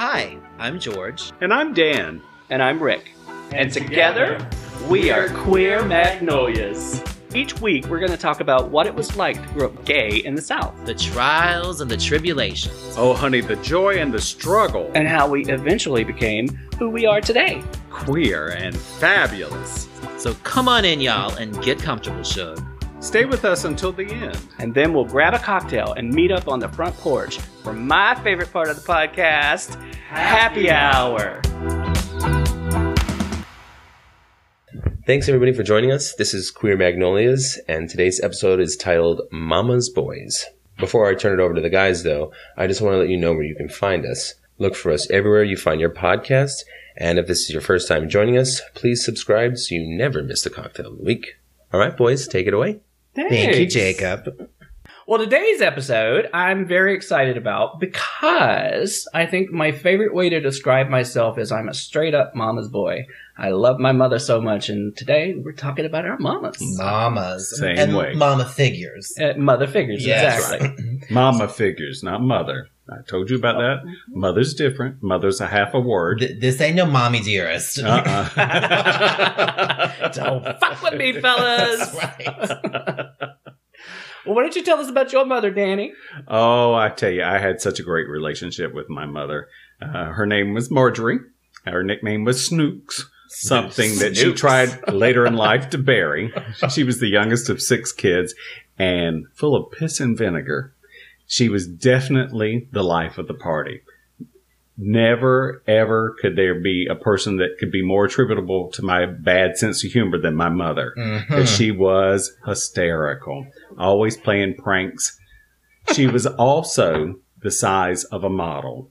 Hi, I'm George. And I'm Dan. And I'm Rick. And, together, we are Queer Magnolias. Each week, we're going to talk about what it was like to grow up gay in the South. The trials and the tribulations. Oh, honey, the joy and the struggle. And how we eventually became who we are today. Queer and fabulous. So come on in, y'all, and get comfortable, Shug. Stay with us until the end. And then we'll grab a cocktail and meet up on the front porch for my favorite part of the podcast Happy Hour. Thanks everybody for joining us. This is Queer Magnolias, and today's episode is titled Mama's Boys. Before I turn it over to the guys, though, I just want to let you know where you can find us. Look for us everywhere you find your podcast, and if this is your first time joining us, please subscribe so you never miss the cocktail of the week. All right, boys, take it away. Thanks. Thank you, Jacob. Well, today's episode I'm very excited about because I think my favorite way to describe myself is I'm a straight up mama's boy. I love my mother so much, and today we're talking about our mamas. Mamas. Same and way. mama figures. Uh, mother figures, Yes. exactly. Mama figures, not mother. I told you about that. Mother's different. Mother's a half a word. Th- this ain't no mommy dearest. Uh-uh. Don't fuck with me, fellas. Right. Well, why don't you tell us about your mother, Danny? oh, I tell you, I had such a great relationship with my mother. Uh, her name was Marjorie. Her nickname was Snooks. Something that she tried later in life to bury. She was the youngest of six kids and full of piss and vinegar. She was definitely the life of the party. Never, ever could there be a person that could be more attributable to my bad sense of humor than my mother. Mhm. She was hysterical, always playing pranks. She was also the size of a model.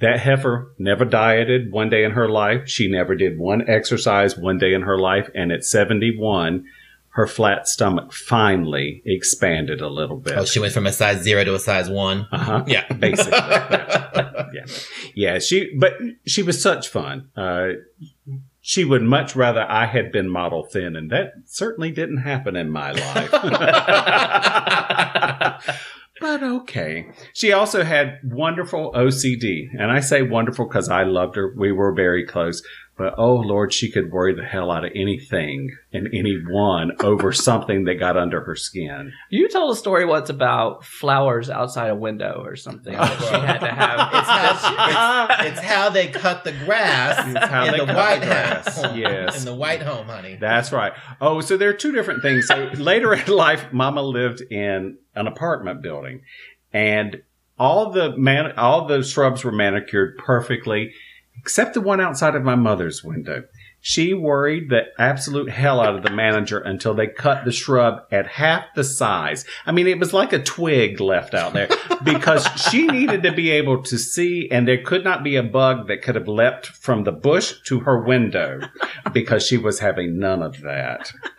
That heifer never dieted one day in her life. She never did one exercise one day in her life. And at 71, her flat stomach finally expanded a little bit. Oh, she went from a size zero to a size one. uh-huh. Yeah. Basically. yeah. yeah. Yeah. She, but she was such fun. Uh, she would much rather I had been model thin, and that certainly didn't happen in my life. but okay. She also had wonderful OCD, and I say wonderful because I loved her. We were very close. But oh Lord, she could worry the hell out of anything and anyone over something that got under her skin. You told a story once about flowers outside a window or something that she had to have. It's how, it's, it's how they cut the grass It's how in they the cut white the grass. house. Yes. In the white home, honey. That's right. Oh, so there are two different things. So later in life, Mama lived in an apartment building, and all the man, all the shrubs were manicured perfectly, except the one outside of my mother's window. She worried the absolute hell out of the manager until they cut the shrub at half the size. I mean, it was like a twig left out there because she needed to be able to see, and there could not be a bug that could have leapt from the bush to her window because she was having none of that.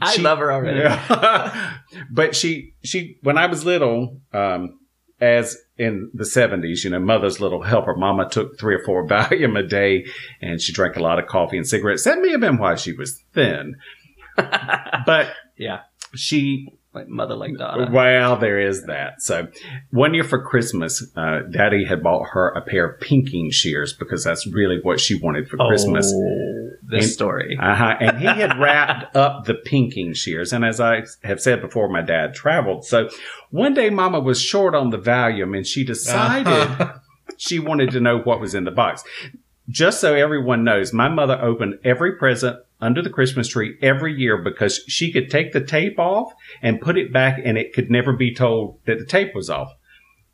I She- love her already. But she, she, when I was little, um, as in the seventies, you know, mother's little helper, mama took three or four Valium a day and she drank a lot of coffee and cigarettes. That may have been why she was thin. but Yeah. she Like mother, like daughter. well, there is that. So, one year for Christmas, uh, Daddy had bought her a pair of pinking shears because that's really what she wanted for Christmas. Oh, this And- story. Uh-huh. And he had wrapped up the pinking shears. And as I have said before, my dad traveled. So one day Mama was short on the Valium and she decided she wanted to know what was in the box. Just so everyone knows, my mother opened every present under the Christmas tree every year because she could take the tape off and put it back and it could never be told that the tape was off.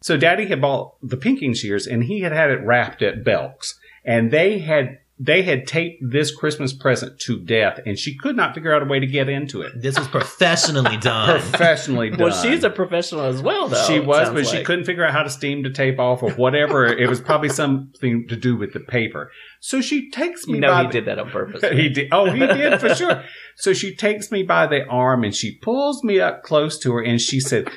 So daddy had bought the pinking shears and he had had it wrapped at Belk's and they had, they had taped this Christmas present to death and she could not figure out a way to get into it. This was professionally done. Professionally done. Well, she's a professional as well, though. She was, sounds but she couldn't figure out how to steam the tape off or whatever. it was probably something to do with the paper. So she takes me You know he the- did that on purpose. he did. Oh, he did for sure. So she takes me by the arm and she pulls me up close to her and she said,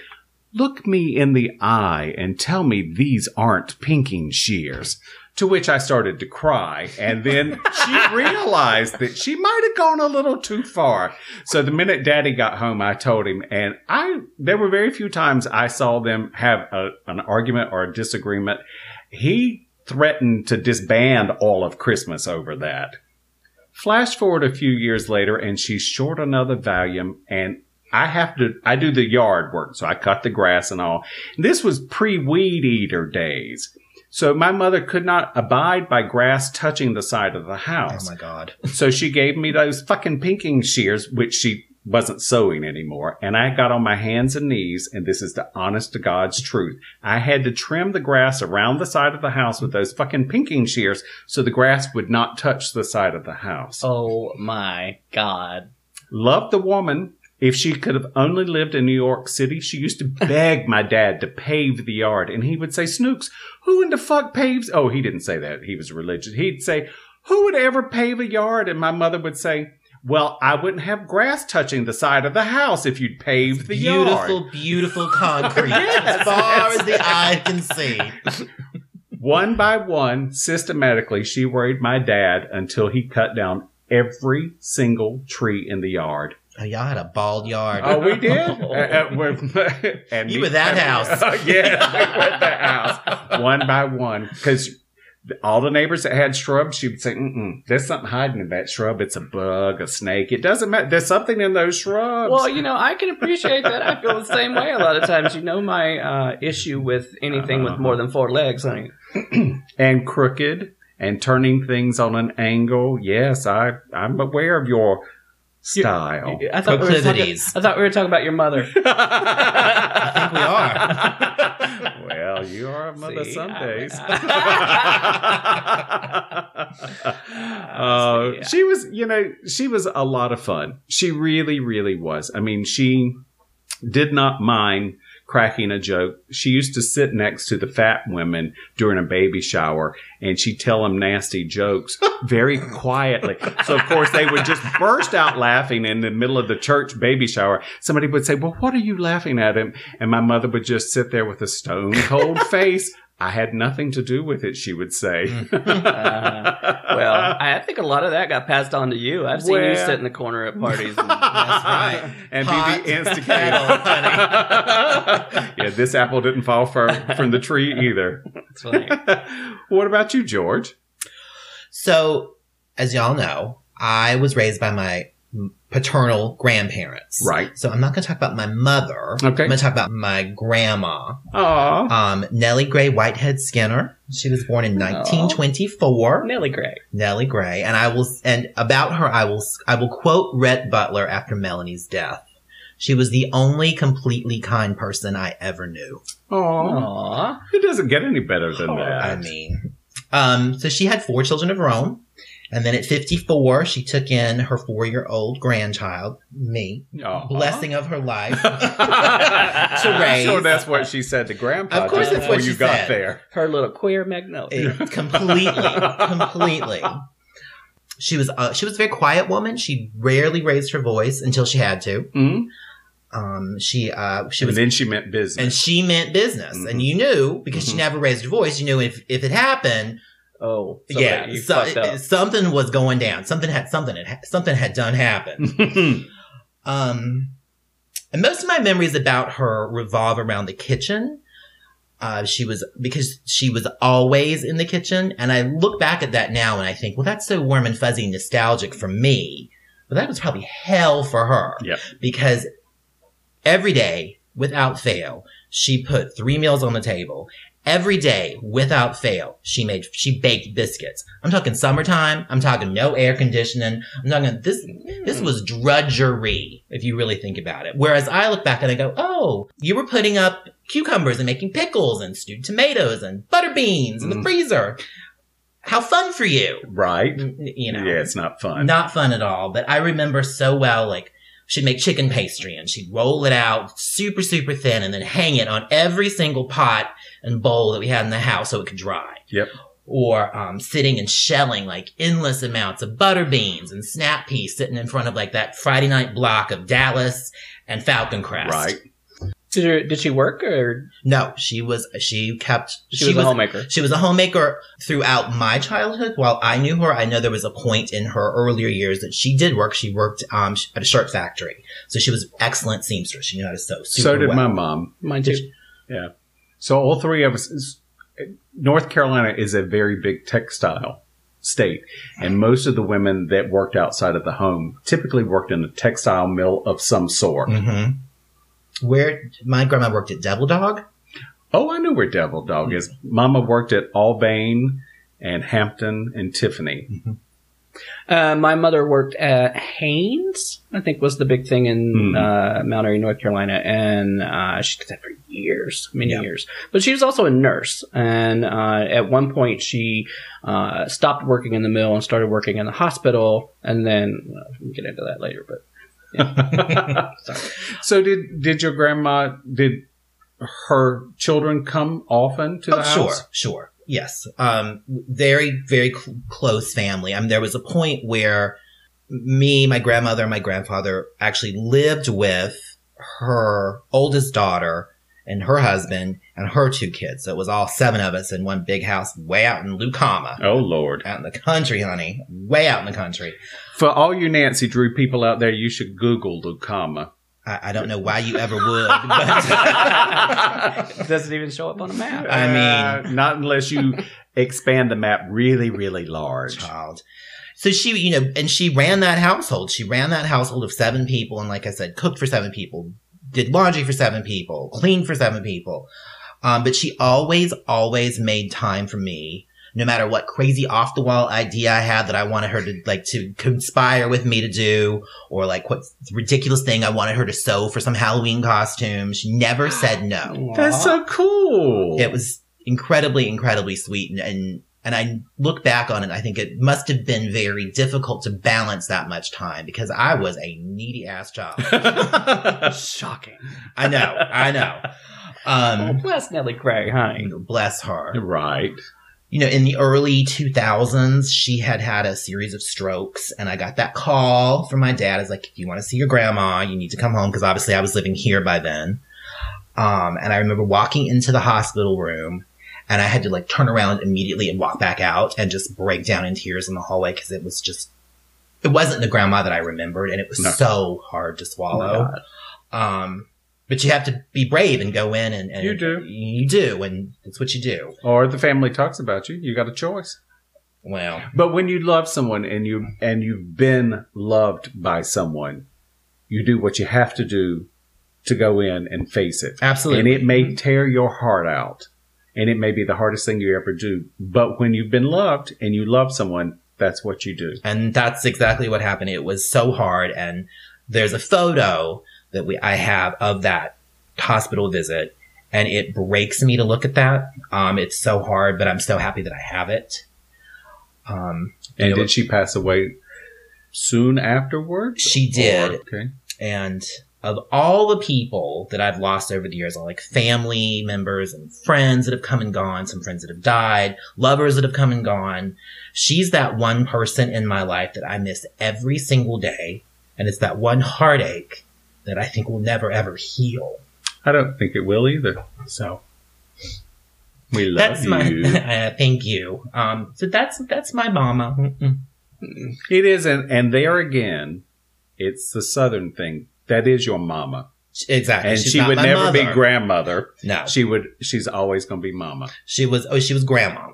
Look me in the eye and tell me these aren't pinking shears. To which I started to cry. And then she realized that she might have gone a little too far. So the minute daddy got home, I told him, and I, there were very few times I saw them have a, an argument or a disagreement. He threatened to disband all of Christmas over that. Flash forward a few years later, and she's short another Valium and I have to, I do the yard work, so I cut the grass and all. This was pre weed eater days. So my mother could not abide by grass touching the side of the house. Oh my god. So she gave me those fucking pinking shears, which she wasn't sewing anymore. And I got on my hands and knees, and this is the honest to God's truth. I had to trim the grass around the side of the house with those fucking pinking shears so the grass would not touch the side of the house. Oh my god. Loved the woman. If she could have only lived in New York City, she used to beg my dad to pave the yard. And he would say, Snooks, who in the fuck paves? Oh, he didn't say that. He was religious. He'd say, who would ever pave a yard? And my mother would say, well, I wouldn't have grass touching the side of the house if you'd paved the Beautiful, yard. beautiful beautiful concrete as far as the eye can see. One by one, systematically, she worried my dad until he cut down every single tree in the yard. Oh, y'all had a bald yard. Oh, we did. Uh, we're- and You were that house. yeah, we were that house one by one because all the neighbors that had shrubs, she would say, Mm-mm, "There's something hiding in that shrub. It's a bug, a snake. It doesn't matter. There's something in those shrubs." Well, you know, I can appreciate that. I feel the same way a lot of times. You know, my uh, issue with anything with more than four legs. Like, and crooked and turning things on an angle. Yes, I I'm aware of your style. I thought we were talking, I thought we were talking about your mother. I think we are. well, you are a mother See, some I- days. Uh, see, she was, you know, she was a lot of fun. She really, really was. I mean, she did not mind cracking a joke. She used to sit next to the fat women during a baby shower and she'd tell them nasty jokes very quietly. So, of course, they would just burst out laughing in the middle of the church baby shower. Somebody would say, Well, what are you laughing at? And, and my mother would just sit there with a stone cold face. I had nothing to do with it, she would say. Uh, well, I think a lot of that got passed on to you. I've seen you sit in the corner at parties. And, That's right. and Pot, be the instigator. yeah, this apple didn't fall from from the tree either. it's funny. what about you, George? So, as y'all know, I was raised by my paternal grandparents. Right. So I'm not going to talk about my mother. Okay. I'm going to talk about my grandma, Aw. um, Nellie Gray Whitehead Skinner. She was born in 1924. Nellie Gray. Nellie Gray, and I will, and about her, I will, I will quote Rhett Butler after Melanie's death. She was the only completely kind person I ever knew. Aw. Aw. It doesn't get any better than Oh, that. I mean, um, so she had four children of her own. And then at 54, she took in her four year old grandchild, me, Aw. blessing of her life. to raise. Sure, that's what she said to Grandpa. Of course just that's before what you she got said. there. Her little queer magnolia. It- completely, completely. She was, uh, she was a very quiet woman. She rarely raised her voice until she had to. Mhm. Um, she, uh, she And then she meant business. and she meant business. Mhm. And you knew because she Mhm. never raised her voice. You knew if if it happened, Oh, yeah, so, something was going down. Something had something had something had done happen. um, and most of my memories about her revolve around the kitchen. Uh, she was because she was always in the kitchen, and I look back at that now and I think, well, that's so warm and fuzzy, nostalgic for me, but that was probably hell for her. Yep. because every day, without fail, she put three meals on the table. Every day, without fail, she made, she baked biscuits. I'm talking summertime. I'm talking no air conditioning. I'm talking this, this was drudgery, if you really think about it. Whereas I look back and I go, oh, you were putting up cucumbers and making pickles and stewed tomatoes and butter beans in the Mm. freezer. How fun for you. right? You know, Yeah, it's not fun. not fun at all. But I remember so well, like, she'd make chicken pastry and she'd roll it out super, super thin and then hang it on every single pot and bowl that we had in the house so it could dry. Yep. Or um, sitting and shelling like endless amounts of butter beans and snap peas sitting in front of like that Friday night block of Dallas and Falcon Crest. Right. Did, her, did she work or No, she was, she kept, she, was, a homemaker? She was a homemaker throughout my childhood. While I knew her, I know there was a point in her earlier years that she did work. She worked um, at a shirt factory, so she was excellent seamstress. She knew how to sew. Super So did well. my mom. Mine too. So all three of us, North Carolina is a very big textile state, and most of the women that worked outside of the home typically worked in a textile mill of some sort. hmm Where my grandma worked at Devil Dog. Oh, I know where Devil Dog is. Mama worked at Albane and Hampton and Tiffany. Uh, my mother worked at Hanes, I think was the big thing in Hmm. uh, Mount Airy, North Carolina, and uh, she did that for years, many Yeah. years. But she was also a nurse, and uh, at one point she uh, stopped working in the mill and started working in the hospital, and then well, we can get into that later. But So did did your grandma did her children come often to the Oh, house? sure, sure. Yes. Um, very, very cl- close family. I mean, there was a point where me, my grandmother, and my grandfather actually lived with her oldest daughter and her husband and her two kids. So it was all seven of us in one big house way out in Lucama. Oh Lord! Out in the country, honey. Way out in the country. For all you Nancy Drew people out there, you should Google Lucama. I, I don't know why you ever would, but it doesn't even show up on a map. I mean- Uh, not unless you expand the map really, really large. child. So she, you know, and she ran that household. She ran that household of seven people, and like I said, cooked for seven people, did laundry for seven people, cleaned for seven people. Um, but she always, always made time for me, no matter what crazy off the wall idea I had that I wanted her to like to conspire with me to do, or like what ridiculous thing I wanted her to sew for some Halloween costume. She never said no. That's so cool. It was incredibly, incredibly sweet. And, and, and I look back on it, I think it must have been very difficult to balance that much time because I was a needy ass child. Shocking. I know, I know. Oh, Um, bless Nellie Craig, honey. bless her. right. You know, in the early 2000s, she had had a series of strokes and I got that call from my dad. It's like, if you want to see your grandma, you need to come home because obviously I was living here by then. Um, and I remember walking into the hospital room and I had to like turn around immediately and walk back out and just break down in tears in the hallway because it was just, it wasn't the grandma that I remembered and it was No. so hard to swallow. Um, but you have to be brave and go in and, and You do. you do. And it's what you do. Or the family talks about you. You got a choice. Well, But when you love someone and you and you've been loved by someone, you do what you have to do to go in and face it. absolutely. And it may mm-hmm. tear your heart out. And it may be the hardest thing you ever do. But when you've been loved and you love someone, that's what you do. And that's exactly what happened. It was so hard. And there's a photo that we, I have of that hospital visit and it breaks me to look at that. Um, it's so hard, but I'm so happy that I have it. Um, And did was- she pass away soon afterwards? She did. Or- okay. and of all the people that I've lost over the years, all like family members and friends that have come and gone, some friends that have died, lovers that have come and gone, she's that one person in my life that I miss every single day. And it's that one heartache that I think will never ever heal. I don't think it will either. So We love that's my, you. uh, thank you. Um, so that's, that's my mama. Mm-mm. it is, and, and there again, it's the southern thing. That is your mama. Exactly. And She's she would my never be grandmother. No, She would she's always gonna be mama. she was, oh, she was grandmama.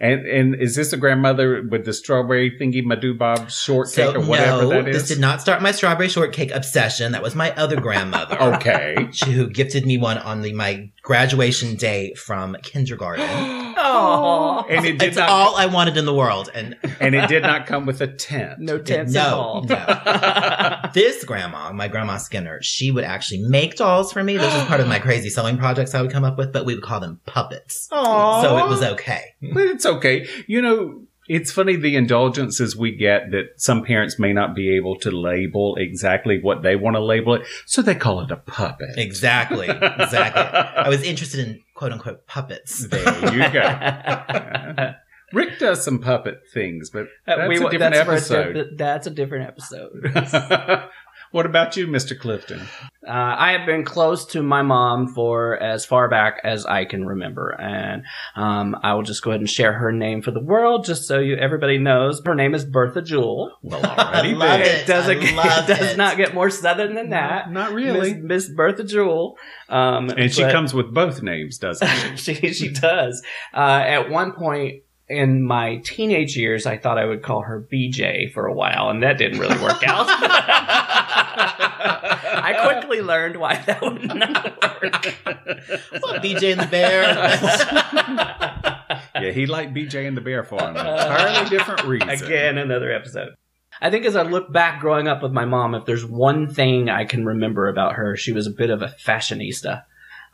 And and is this the grandmother with the strawberry thingy Madubob shortcake So or whatever no, that this did not start my strawberry shortcake obsession. That was my other grandmother. okay. She, who gifted me one on the, my graduation day from kindergarten. Oh, and it did it's not all I wanted in the world. And and it did not come with a tent. no tents no, involved. no. this grandma, my grandma Skinner, she would actually make dolls for me. This was part of my crazy sewing projects I would come up with, but we would call them puppets. Aww. So it was okay. But it's okay. You know, it's funny the indulgences we get that some parents may not be able to label exactly what they want to label it, so they call it a puppet. Exactly. Exactly. I was interested in quote unquote puppets. There you go. Rick does some puppet things, but that's Uh, we- a different that's episode. di- that's a different episode. What about you, Mr. Clifton? Uh, I have been close to my mom for as far back as I can remember, and um, I will just go ahead and share her name for the world, just so you everybody knows. Her name is Bertha Jewell. Well, already I love it. It doesn't I get, love it does it. not get more southern than that. Not really. Miss, Miss Bertha Jewell. Um, and she but- comes with both names, doesn't she? she she does. Uh, at one point in my teenage years, I thought I would call her BJ for a while, and that didn't really work out. I quickly learned why that would not work. What, BJ and the Bear. yeah, he liked BJ and the Bear for an entirely different reason. Again, another episode. I think as I look back growing up with my mom, if there's one thing I can remember about her, she was a bit of a fashionista.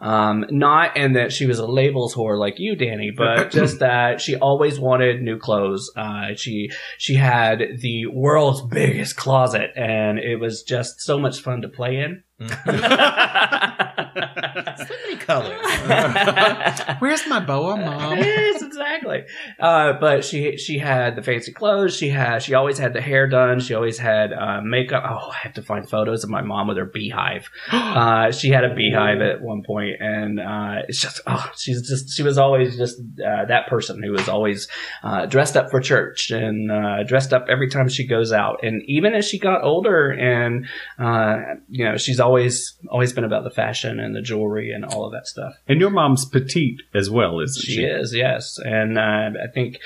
Um, not in that she was a labels whore like you, Danny, but just that she always wanted new clothes. Uh, she she had the world's biggest closet, and it was just so much fun to play in. so colors. Where's my boa, mom? yes, exactly. Uh, but she she had the fancy clothes. She had she always had the hair done. She always had uh, makeup. Oh, I have to find photos of my mom with her beehive. Uh, she had a beehive at one point, and uh, it's just oh, she's just she was always just uh, that person who was always uh, dressed up for church and uh, dressed up every time she goes out. And even as she got older, and uh, you know, she's always always been about the fashion and the jewelry and all of that stuff. And your mom's petite as well, isn't she? She is, yes. And uh, I think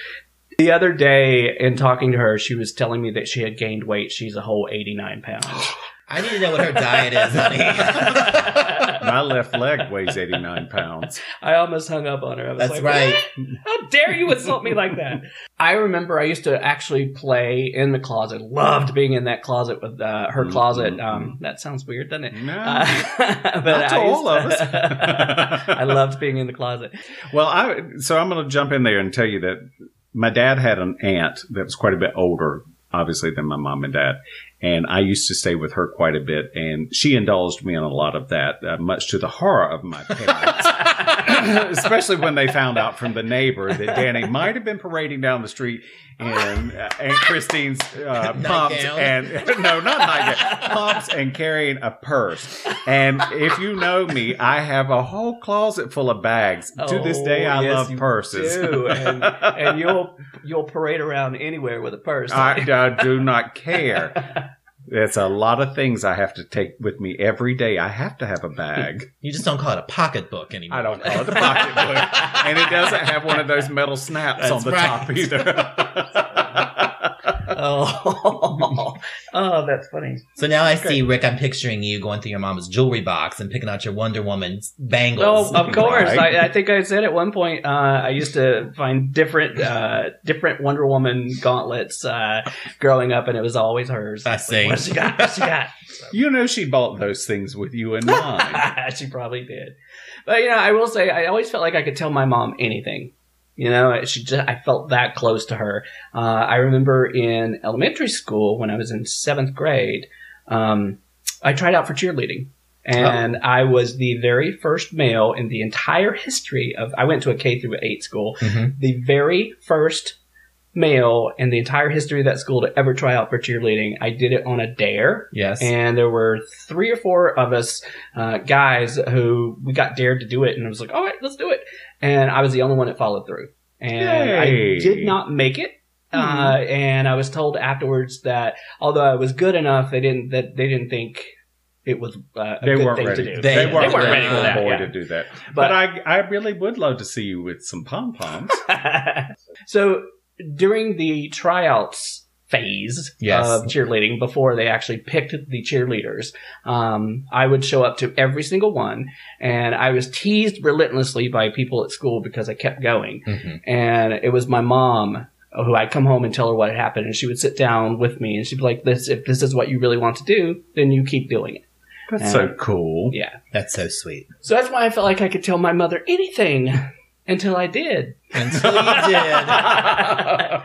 the other day, in talking to her, she was telling me that she had gained weight. She's a whole 89 pounds. I need to know what her diet is, honey. My left leg weighs 89 pounds. I almost hung up on her. I was That's like, right. "What? How dare you insult me like that? I remember I used to actually play in the closet. Loved being in that closet with uh, her closet. Um, that sounds weird, doesn't it? No. Uh, but Not to I used all of us. I loved being in the closet. Well, I so I'm going to jump in there and tell you that my dad had an aunt that was quite a bit older, obviously, than my mom and dad, and I used to stay with her quite a bit, and she indulged me in a lot of that, uh, much to the horror of my parents, especially when they found out from the neighbor that Danny might have been parading down the street in uh, Aunt Christine's uh, pumps and no, not nightgown, pumps and carrying a purse. And if you know me, I have a whole closet full of bags. to this day, I Oh, yes, love purses. do. and, and you'll you'll parade around anywhere with a purse. I, I do not care. It's a lot of things I have to take with me every day. I have to have a bag. You just don't call it a pocketbook anymore. I don't call it a pocketbook. and it doesn't have one of those metal snaps That's on the right. top either. oh, oh, that's funny. So now I see, Rick, I'm picturing you going through your mom's jewelry box and picking out your Wonder Woman bangles. Oh, of course. Right. I, I think I said at one point uh, I used to find different uh, different Wonder Woman gauntlets uh, growing up, and it was always hers. I see. What she got? What she got? you know she bought those things with you in mind. she probably did. But you know, I will say I always felt like I could tell my mom anything. You know, she just I felt that close to her. Uh, I remember in elementary school when I was in seventh grade, um, I tried out for cheerleading. And I was the very first male in the entire history of. I went to a K through eight school. Mhm. The very first male in the entire history of that school to ever try out for cheerleading. I did it on a dare Yes. and there were three or four of us uh, guys who we got dared to do it, and I was like, "All right, let's do it." And I was the only one that followed through, and Yay. I did not make it. Uh, and I was told afterwards that although I was good enough, they didn't that they didn't think it was uh, a They good weren't thing ready. to do. They- They, they weren't, weren't ready ready for for that, boy yeah. to do that. But, But- I, I really would love to see you with some pom poms. so during the tryouts phase Yes. of cheerleading before they actually picked the cheerleaders um, i would show up to every single one and i was teased relentlessly by people at school because i kept going Mhm. and it was my mom who i'd come home and tell her what had happened and she would sit down with me and she'd be like this if this is what you really want to do then you keep doing it That's so cool. yeah That's so sweet. so that's why i felt like i could tell my mother anything until i did Until you did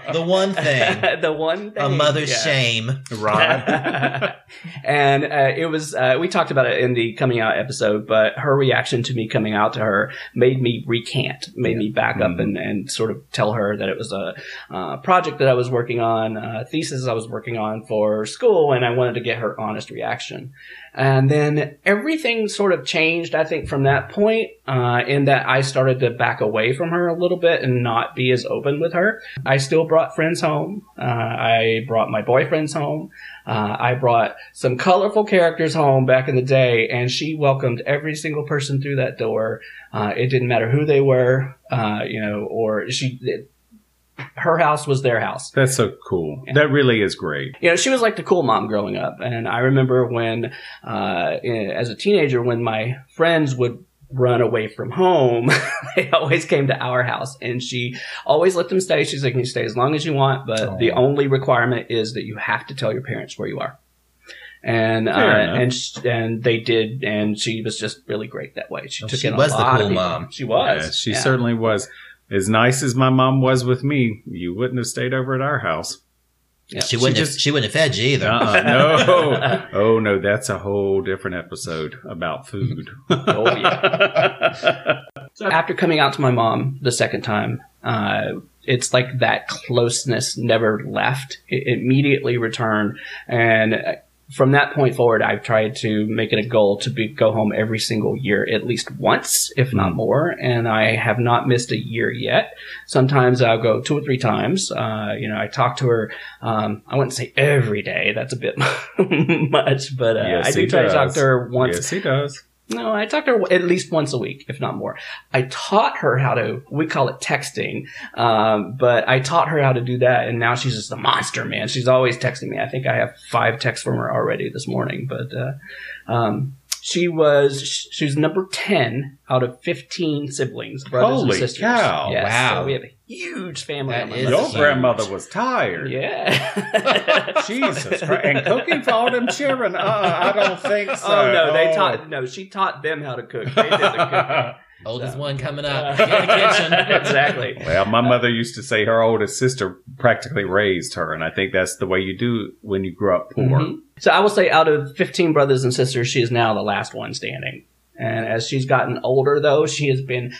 the one thing, the one thing. a mother's yeah. shame. right. and uh, it was uh, we talked about it in the coming out episode but her reaction to me coming out to her made me recant made me back up Mhm. and, and sort of tell her that it was a uh, project that i was working on a thesis i was working on for school and i wanted to get her honest reaction and then everything sort of changed i think from that point uh, in that i started to back away from her a little bit and not be as open with her i still brought friends home uh, i brought my boyfriends home uh, I brought some colorful characters home back in the day, and she welcomed every single person through that door. Uh, it didn't matter who they were, uh, you know, or she. It, her house was their house. That's so cool. Yeah. That really is great. You know, she was like the cool mom growing up, and I remember when, uh, as a teenager, when my friends would run away from home, they always came to our house, and she always let them stay. She's like, "You can stay as long as you want, but the only requirement is that you have to tell your parents where you are." And uh, and sh- and they did, and she was just really great that way. She Well, took she in a was the lot cool of mom. She was. Yeah, she yeah. certainly was. As nice as my mom was with me, you wouldn't have stayed over at our house. Yeah. She wouldn't. She have, just- she wouldn't have fed you either. Uh-uh, no. Oh no, that's a whole different episode about food. Oh, yeah. So after coming out to my mom the second time, uh, it's like that closeness never left. It immediately returned, and from that point forward, I've tried to make it a goal to be, go home every single year, at least once, if not more. And I have not missed a year yet. Sometimes I'll go two or three times. Uh, you know, I talk to her. Um, I wouldn't say every day. That's a bit much, but uh, Yes, I do try to talk to her once yes, he does. No, I talked to her at least once a week, if not more. I taught her how to, we call it texting, um, but I taught her how to do that, and now she's just a monster, man. She's always texting me. I think I have five texts from her already this morning, but uh, um, she was she was number ten out of fifteen siblings, brothers Holy and sisters. cow, Yes, wow. So we have a huge family. That on my is Your huge. side. grandmother was tired. Yeah. Jesus Christ. And cooking for all them children? Uh, I don't think so. Oh no, they taught no, she taught them how to cook. They did the cooking. Oldest So- one coming up. Get in the kitchen. exactly. Well, my mother used to say her oldest sister practically raised her, and I think that's the way you do when you grow up poor. Mhm. So I will say, out of 15 brothers and sisters, she is now the last one standing. And as she's gotten older, though, she has been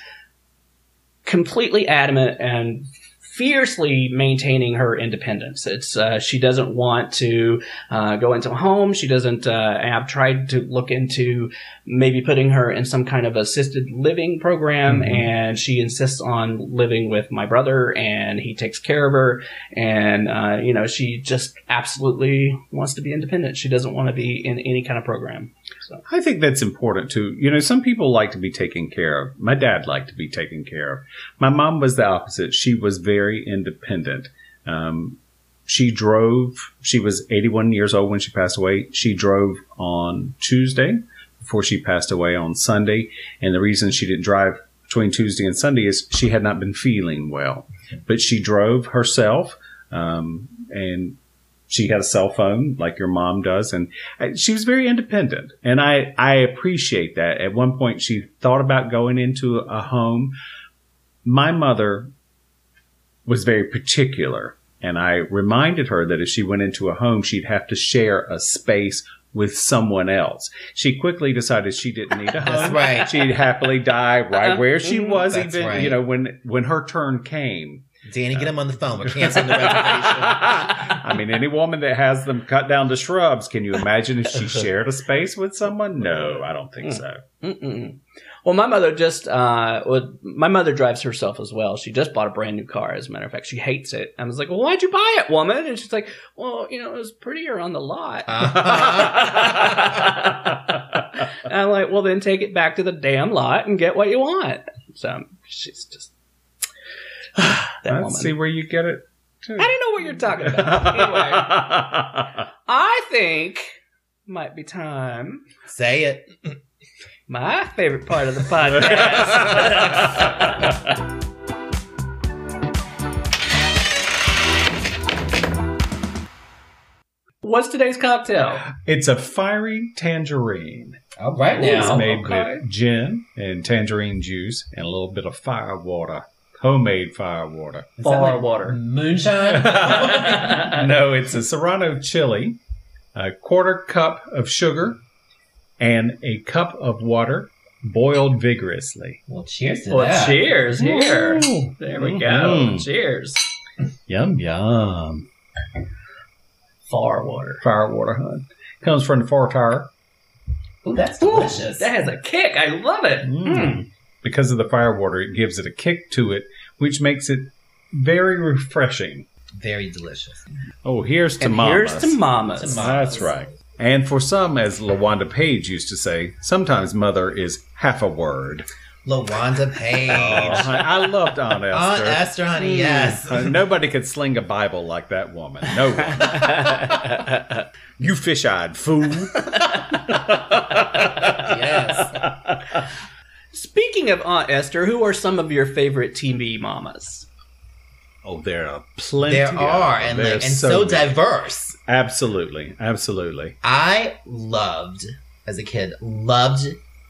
completely adamant and fiercely maintaining her independence. It's uh, she doesn't want to uh, go into a home. She doesn't. Uh, I've tried to look into maybe putting her in some kind of assisted living program, Mhm. and she insists on living with my brother, and he takes care of her. And uh, you know, she just absolutely wants to be independent. She doesn't want to be in any kind of program. So I think that's important too. You know, some people like to be taken care of. My dad liked to be taken care of. My mom was the opposite. She was very independent. Um, she drove, she was 81 years old when she passed away. She drove on Tuesday before she passed away on Sunday. And the reason she didn't drive between Tuesday and Sunday is she had not been feeling well. But she drove herself, um, and she had a cell phone like your mom does. And uh, she was very independent. And I, I appreciate that. At one point, she thought about going into a home. My mother was very particular. And I reminded her that if she went into a home, she'd have to share a space with someone else. She quickly decided she didn't need a home. Right. She'd happily die right where she was, That's even right. you know when when her turn came. Danny, get him on the phone. We're canceling the reservation. I mean, any woman that has them cut down to shrubs, can you imagine if she shared a space with someone? No, I don't think so. Mm-mm. Well, my mother just, uh, well, my mother drives herself as well. She just bought a brand new car, as a matter of fact. She hates it. I was like, well, why'd you buy it, woman? And she's like, well, you know, it was prettier on the lot. And I'm like, well, then take it back to the damn lot and get what you want. So she's just, that woman. Let's see where you get it. To. I don't know what you're talking about. anyway, I think might be time. Say it. My favorite part of the podcast. What's today's cocktail? it's a fiery tangerine. All right It's made okay. with gin and tangerine juice and a little bit of fire water. Homemade fire water. Is that like water. Moonshine? no, it's a Serrano chili, a quarter cup of sugar, and a cup of water boiled vigorously. well, cheers to Well, that. cheers here. Ooh. There we go. Mhm. Cheers. Yum yum. Far water. Fire water, hun. Comes from the Far Tower. Ooh, that's delicious. That has a kick. I love it. Mm. Because of the fire water, it gives it a kick to it, which makes it very refreshing. Very delicious. Oh, here's to And mamas. here's to mamas. To mamas. That's right. And for some, as LaWanda Page used to say, sometimes mother is half a word. LaWanda Page. Oh, I I loved Aunt Esther. Aunt Esther, honey, yes. Uh, nobody could sling a Bible like that woman. No one. you fish-eyed fool. yes. Speaking of Aunt Esther, who are some of your favorite TV mamas? Oh, there are plenty. There of are, them. and, There like, are and so, many. diverse. Absolutely, absolutely. I loved, as a kid, loved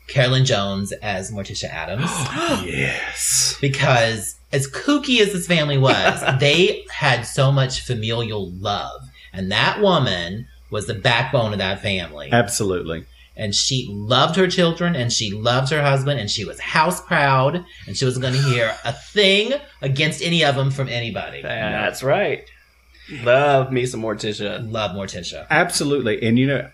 Carolyn Jones as Morticia Addams yes. because, as kooky as this family was, they had so much familial love. And that woman was the backbone of that family. Absolutely. And she loved her children and she loved her husband and she was house proud and she wasn't going to hear a thing against any of them from anybody. That's right. Love me some Morticia. Love Morticia. Absolutely. And you know,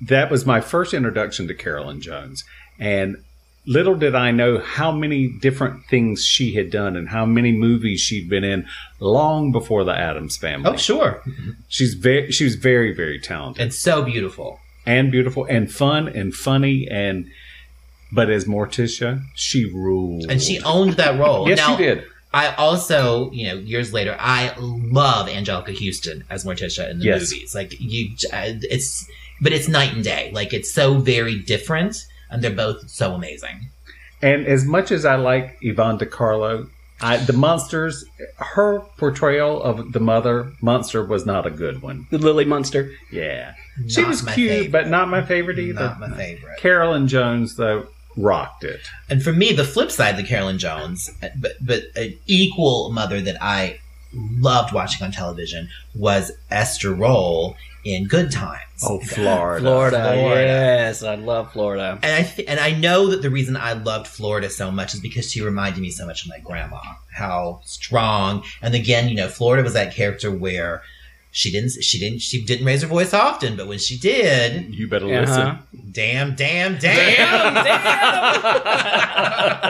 that was my first introduction to Carolyn Jones. And little did I know how many different things she had done and how many movies she'd been in long before the Addams family. Oh, sure. She's very she was very, very talented And so beautiful. And beautiful and fun and funny and but as Morticia, she ruled. And she owned that role. Yes, now, she did. I also, you know, years later, I love Anjelica Huston as Morticia in the Yes. movies. Like you, uh, it's, but it's night and day. Like it's so very different, and they're both so amazing. And as much as I like Yvonne De Carlo, I, the monsters, her portrayal of the mother monster was not a good one. The Lily Munster. Yeah, she was cute, favorite. but not my favorite either. Not my favorite. Carolyn Jones though rocked it. And for me, the flip side of Carolyn Jones, but but an equal mother that I loved watching on television was Esther Rolle in Good Times. Oh, Florida. Florida. Florida. Yes, I love Florida. And I th- and I know that the reason I loved Florida so much is because she reminded me so much of my grandma. How strong, and again, you know, Florida was that character where she didn't she didn't she didn't raise her voice often, but when she did, You better Uh-huh. listen. damn, damn, damn,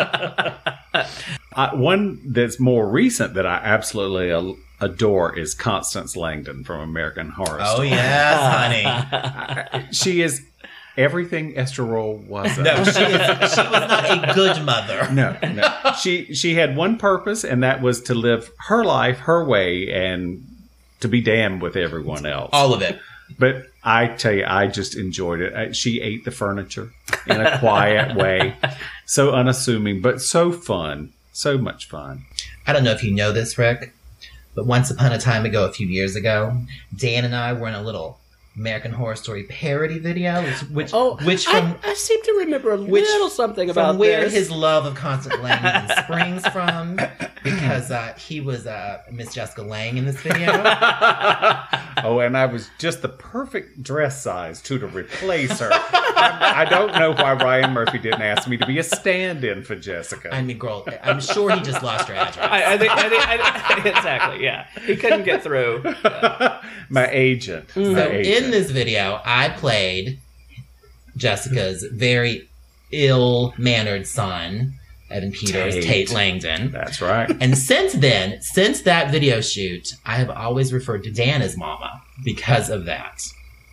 I, one that's more recent that I absolutely a- adore is Constance Langdon from American Horror Oh Story. yes, honey. She is everything Esther Rolle wasn't. No, she, is, she was not a good mother. No, no. She she had one purpose, and that was to live her life her way and to be damned with everyone else. All of it. But I tell you, I just enjoyed it. I- She ate the furniture in a quiet way, so unassuming, but so fun, so much fun. I don't know if you know this, Rick, but once upon a time ago, a few years ago, Dan and I were in a little American Horror Story parody video, which which, Oh, which from I, I seem to remember a Which- little something about where this. his love of Constant Lang springs from, because uh, he was uh, Miss Jessica Lange in this video. Oh, and I was just the perfect dress size too to replace her. I, I don't know why Ryan Murphy didn't ask me to be a stand-in for Jessica. I mean, girl, I'm sure he just lost her address. I, I think, I think, I, exactly. Yeah, he couldn't get through. my agent. My So agent. in this video, I played Jessica's very ill-mannered son, Evan Peters, Tate. Tate Langdon. That's right. And since then, since that video shoot, I have always referred to Dan as Mama because of that.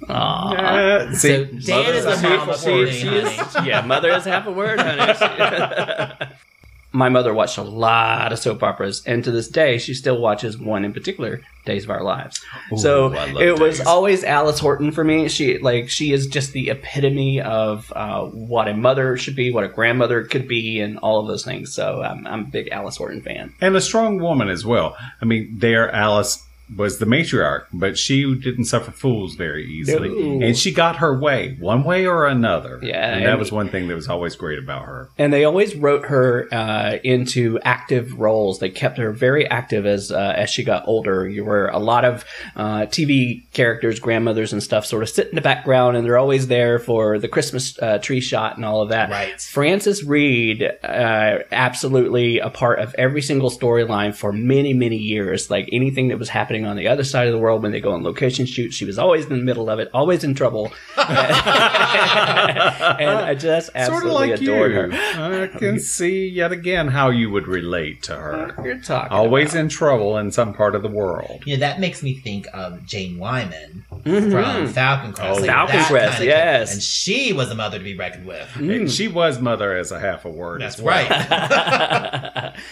Aw. Uh, see, so Dan is mother's a a mama half a for word. me, She honey. is, yeah, mother is half a word, honey. My mother watched a lot of soap operas, and to this day, she still watches one in particular, Days of Our Lives. so I love it was always Alice Horton for me. She like she is just the epitome of uh, what a mother should be, what a grandmother could be, and all of those things. So I'm, I'm a big Alice Horton fan. and a strong woman as well. I mean, there Alice was the matriarch, but she didn't suffer fools very easily, No. and she got her way one way or another. Yeah, and that was one thing that was always great about her. And they always wrote her uh, into active roles. They kept her very active as uh, as she got older. You were a lot of uh, TV characters, grandmothers, and stuff, sort of sit in the background, and they're always there for the Christmas uh, tree shot and all of that. Right. Frances Reid, uh, absolutely a part of every single storyline for many, many years. Like anything that was happening on the other side of the world when they go on location shoots, she was always in the middle of it, always in trouble. and I just Sort of absolutely like adored you. her. I can see yet again how you would relate to her. You're talking Always about. in trouble in some part of the world. You know, that makes me think of Jane Wyman Mhm. from Falcon Crest. Oh, Falcon Crest, kinda yes. And she was a mother to be reckoned with. And she was mother as a half a word. That's as well. right.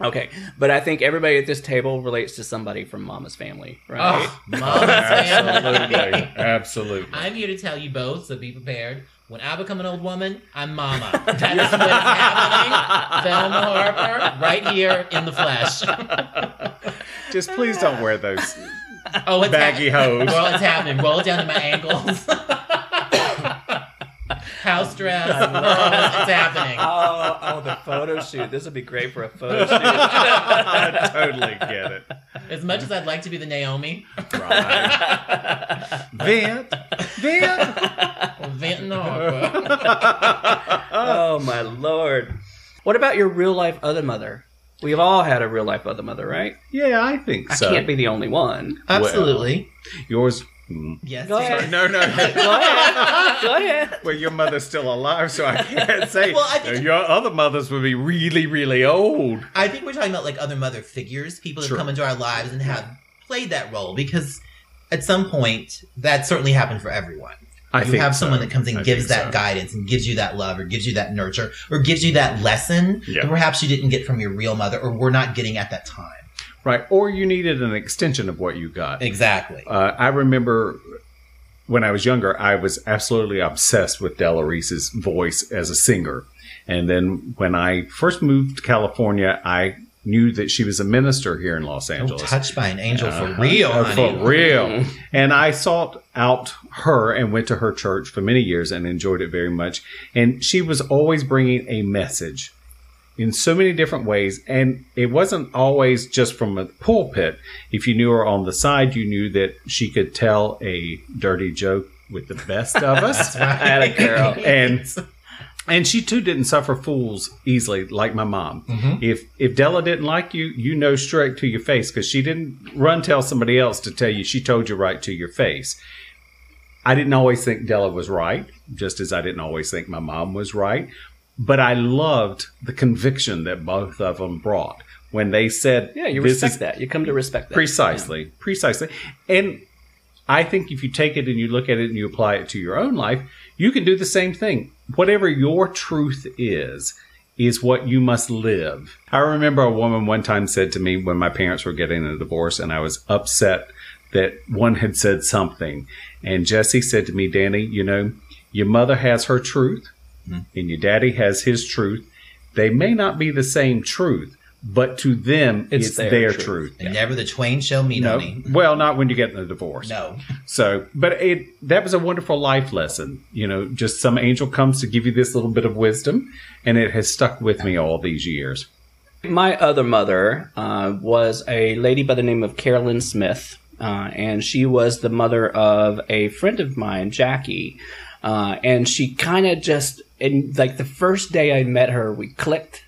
okay, but I think everybody at this table relates to somebody from Mama's family, right? oh, Mama's family. Absolutely. Absolutely. I'm here to tell you both, so be prepared. When I become an old woman, I'm Mama. That is what's happening. Thelma Harper, right here in the flesh. Just please don't wear those Oh, it's baggy hap- hose. Well, it's happening. Roll it down to my ankles. House dress. It's happening. Oh, oh, the photo shoot. This would be great for a photo shoot. I totally get it. As much as I'd like to be the Naomi, Right. Vent. Vent. Vinton Harper. oh my lord! What about your real life other mother? We've all had a real life other mother, right? Yeah, I think I so. can't be the only one. Absolutely. Yours. Mm. Yes. Go Sarah. ahead. No, no. Go ahead. Go ahead. well, your mother's still alive, so I can't say. Well, I think- your other mothers would be really, really old. I think we're talking about like other mother figures, people that Sure. come into our lives and have played that role because at some point that certainly happened for everyone. I you think have so. someone that comes and I gives that so. guidance and gives you that love or gives you that nurture or gives you that lesson Yeah. that perhaps you didn't get from your real mother or were not getting at that time. Right. Or you needed an extension of what you got. Exactly. Uh, I remember when I was younger, I was absolutely obsessed with Della Reese's voice as a singer. And then when I first moved to California, I knew that she was a minister here in Los Oh, Angeles. touched by an angel for Uh-huh. real, Uh, honey. For real. and I sought out her and went to her church for many years and enjoyed it very much. And she was always bringing a message in so many different ways. And it wasn't always just from a pulpit. If you knew her on the side, you knew that she could tell a dirty joke with the best of us. Atta girl. and and she too didn't suffer fools easily like my mom. Mhm. If if Della didn't like you, you know straight to your face because she didn't run tell somebody else to tell you. She told you right to your face. I didn't always think Della was right, just as I didn't always think my mom was right. But I loved the conviction that both of them brought when they said, Yeah, you "This respect is that. You come to respect that. Precisely, precisely. And I think if you take it and you look at it and you apply it to your own life, you can do the same thing. Whatever your truth is, is what you must live. I remember a woman one time said to me when my parents were getting a divorce and I was upset that one had said something. And Jesse said to me, Danny, you know, your mother has her truth and your daddy has his truth. They may not be the same truth, but to them, It's it's, their their, truth. truth. And never the twain shall meet, No, honey. well, not when you get in a divorce. No. So, but it that was a wonderful life lesson. You know, just some angel comes to give you this little bit of wisdom, and it has stuck with me all these years. My other mother uh, was a lady by the name of Carolyn Smith, uh, and she was the mother of a friend of mine, Jackie. Uh, and she kind of just, in like the first day I met her, we clicked,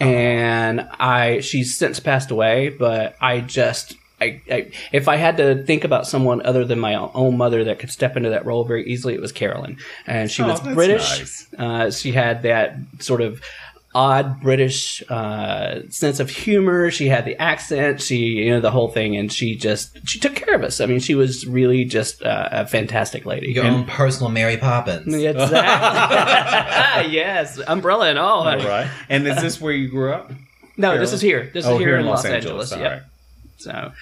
and I she's since passed away, but I just. I, I, if I had to think about someone other than my own mother that could step into that role very easily, it was Carolyn, and she Oh, was British. nice. Uh, she had that sort of odd British uh, sense of humor. She had the accent. She, you know, the whole thing, and she just she took care of us. I mean, she was really just uh, a fantastic lady. Your own personal Mary Poppins. Exactly. yes, umbrella and all. honey. Right. And is this where you grew up? No, this is here. This oh, is here, in Los, Angeles. All Yep. right. So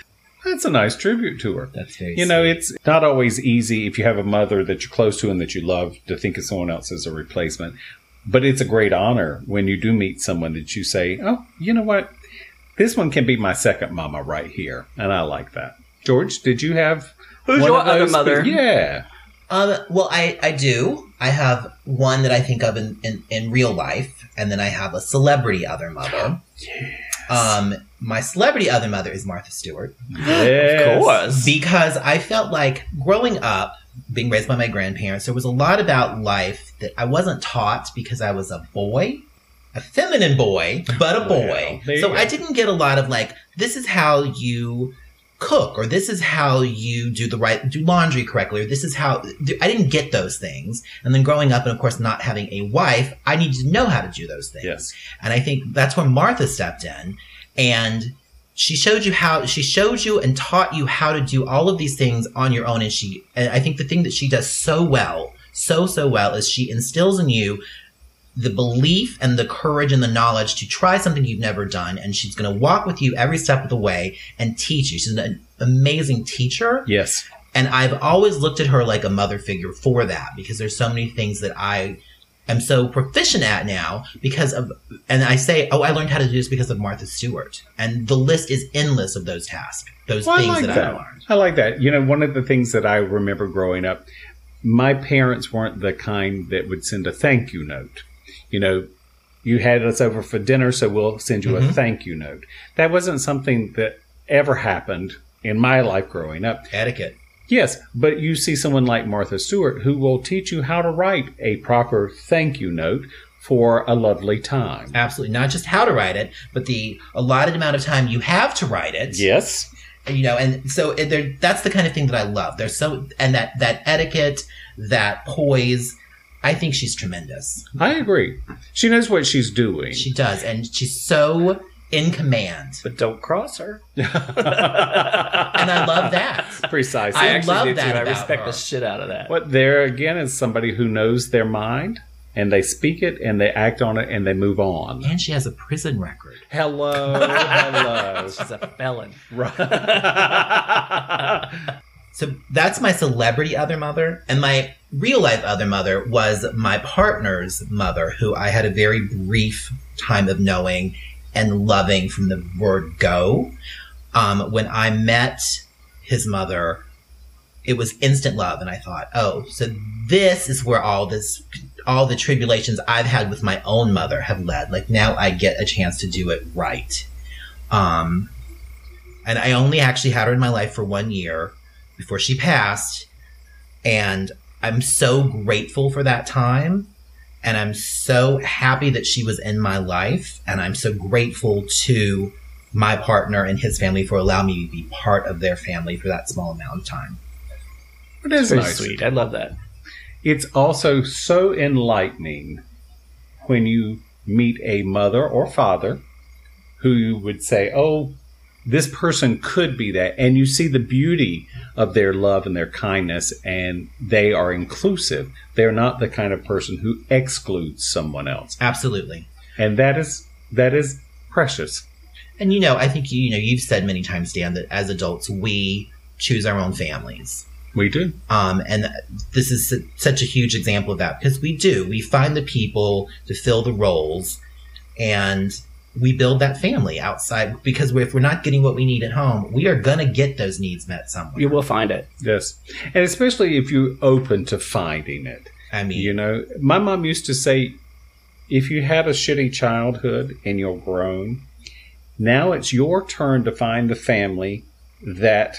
That's a nice tribute to her. That's very You know, it's not always easy if you have a mother that you're close to and that you love to think of someone else as a replacement. But it's a great honor when you do meet someone that you say, oh, you know what? This one can be my second mama right here. And I like that. George, did you have Who's one your of other those- mother? Yeah. Um, well, I, I do. I have one that I think of in, in, in real life, and then I have a celebrity other mother. yes. Um, my celebrity other mother is Martha Stewart Yes. Of course. because I felt like growing up, being raised by my grandparents, there was a lot about life that I wasn't taught because I was a boy, a feminine boy, but a boy. you so. I didn't get a lot of like, this is how you cook, or this is how you do the right, do laundry correctly, or this is how, I didn't get those things. And then growing up, and of course not having a wife, I needed to know how to do those things. Yes. And I think that's where Martha stepped in and she showed you how she showed you and taught you how to do all of these things on your own. And she, and I think the thing that she does so well, so, so well is she instills in you the belief and the courage and the knowledge to try something you've never done. And she's going to walk with you every step of the way and teach you. She's an amazing teacher. Yes. And I've always looked at her like a mother figure for that because there's so many things that I am so proficient at now because of, and I say, oh, I learned how to do this because of Martha Stewart. And the list is endless of those tasks, those Well, I things like that, that. I learned. I like that. You know, one of the things that I remember growing up, my parents weren't the kind that would send a thank you note. You know, you had us over for dinner, so we'll send you a Mhm. thank you note. That wasn't something that ever happened in my life growing up. Etiquette. Yes, but you see someone like Martha Stewart who will teach you how to write a proper thank you note for a lovely time. Absolutely. Not just how to write it, but the allotted amount of time you have to write it. Yes. you know and so it- there that's the kind of thing that i love there's so and that that etiquette that poise i think she's tremendous I agree. She knows what she's doing. she does and she's so in command But don't cross her. and i love that Precisely. I I actually love do that too. I respect her. the shit out of that. What there again is somebody who knows their mind and they speak it and they act on it and they move on. and she has a prison record Hello, hello. She's a felon. Right. so that's my celebrity other mother and my real life other mother was my partner's mother who i had a very brief time of knowing and loving from the word go. Um, when i met his mother it was instant love and i thought oh so this is where all this all the tribulations i've had with my own mother have led. Like now i get a chance to do it right. Um and i only actually had her in my life for one year before she passed and i'm so grateful for that time and i'm so happy that she was in my life and i'm so grateful to my partner and his family for allowing me to be part of their family for that small amount of time It is Very nice. sweet. I love that. It's also so enlightening when you meet a mother or father who you would say, Oh, this person could be that. And you see the beauty of their love and their kindness, and they are inclusive. They're not the kind of person who excludes someone else. absolutely And that is that is precious. and you know i think you, you know you've said many times dan that as adults we choose our own families We do. Um, and this is su- such a huge example of that because we do. We find the people to fill the roles and we build that family outside because if we're not getting what we need at home, we are going to get those needs met somewhere. You will find it. Yes. And especially if you're open to finding it. I mean, You know, my mom used to say, if you had a shitty childhood and you're grown, now it's your turn to find the family that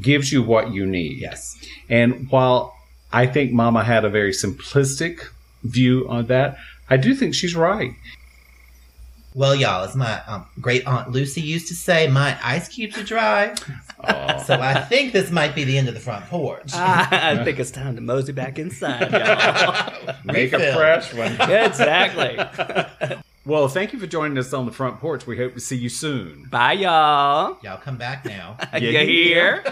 gives you what you need. yes. And while I think mama had a very simplistic view on that, I do think she's right. Well, y'all, as my um, great aunt Lucy used to say, my ice cubes are dry. Oh. So I think this might be the end of the front porch. I think it's time to mosey back inside, y'all. Make a Refill. fresh one. exactly. Well, thank you for joining us on the front porch. We hope to see you soon. Bye, y'all. Y'all come back now. You hear?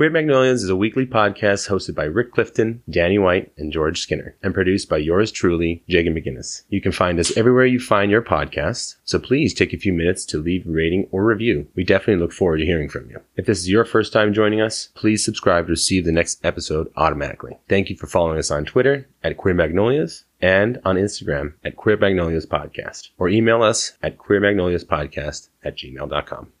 Queer Magnolias is a weekly podcast hosted by Rick Clifton, Danny White, and George Skinner, and produced by yours truly, Jagan McGinnis. You can find us everywhere you find your podcasts, so please take a few minutes to leave a rating or review. We definitely look forward to hearing from you. If this is your first time joining us, please subscribe to receive the next episode automatically. Thank you for following us on Twitter at Queer Magnolias and on Instagram at Queer Magnolias Podcast, or email us at queermagnoliaspodcast at gmail.com.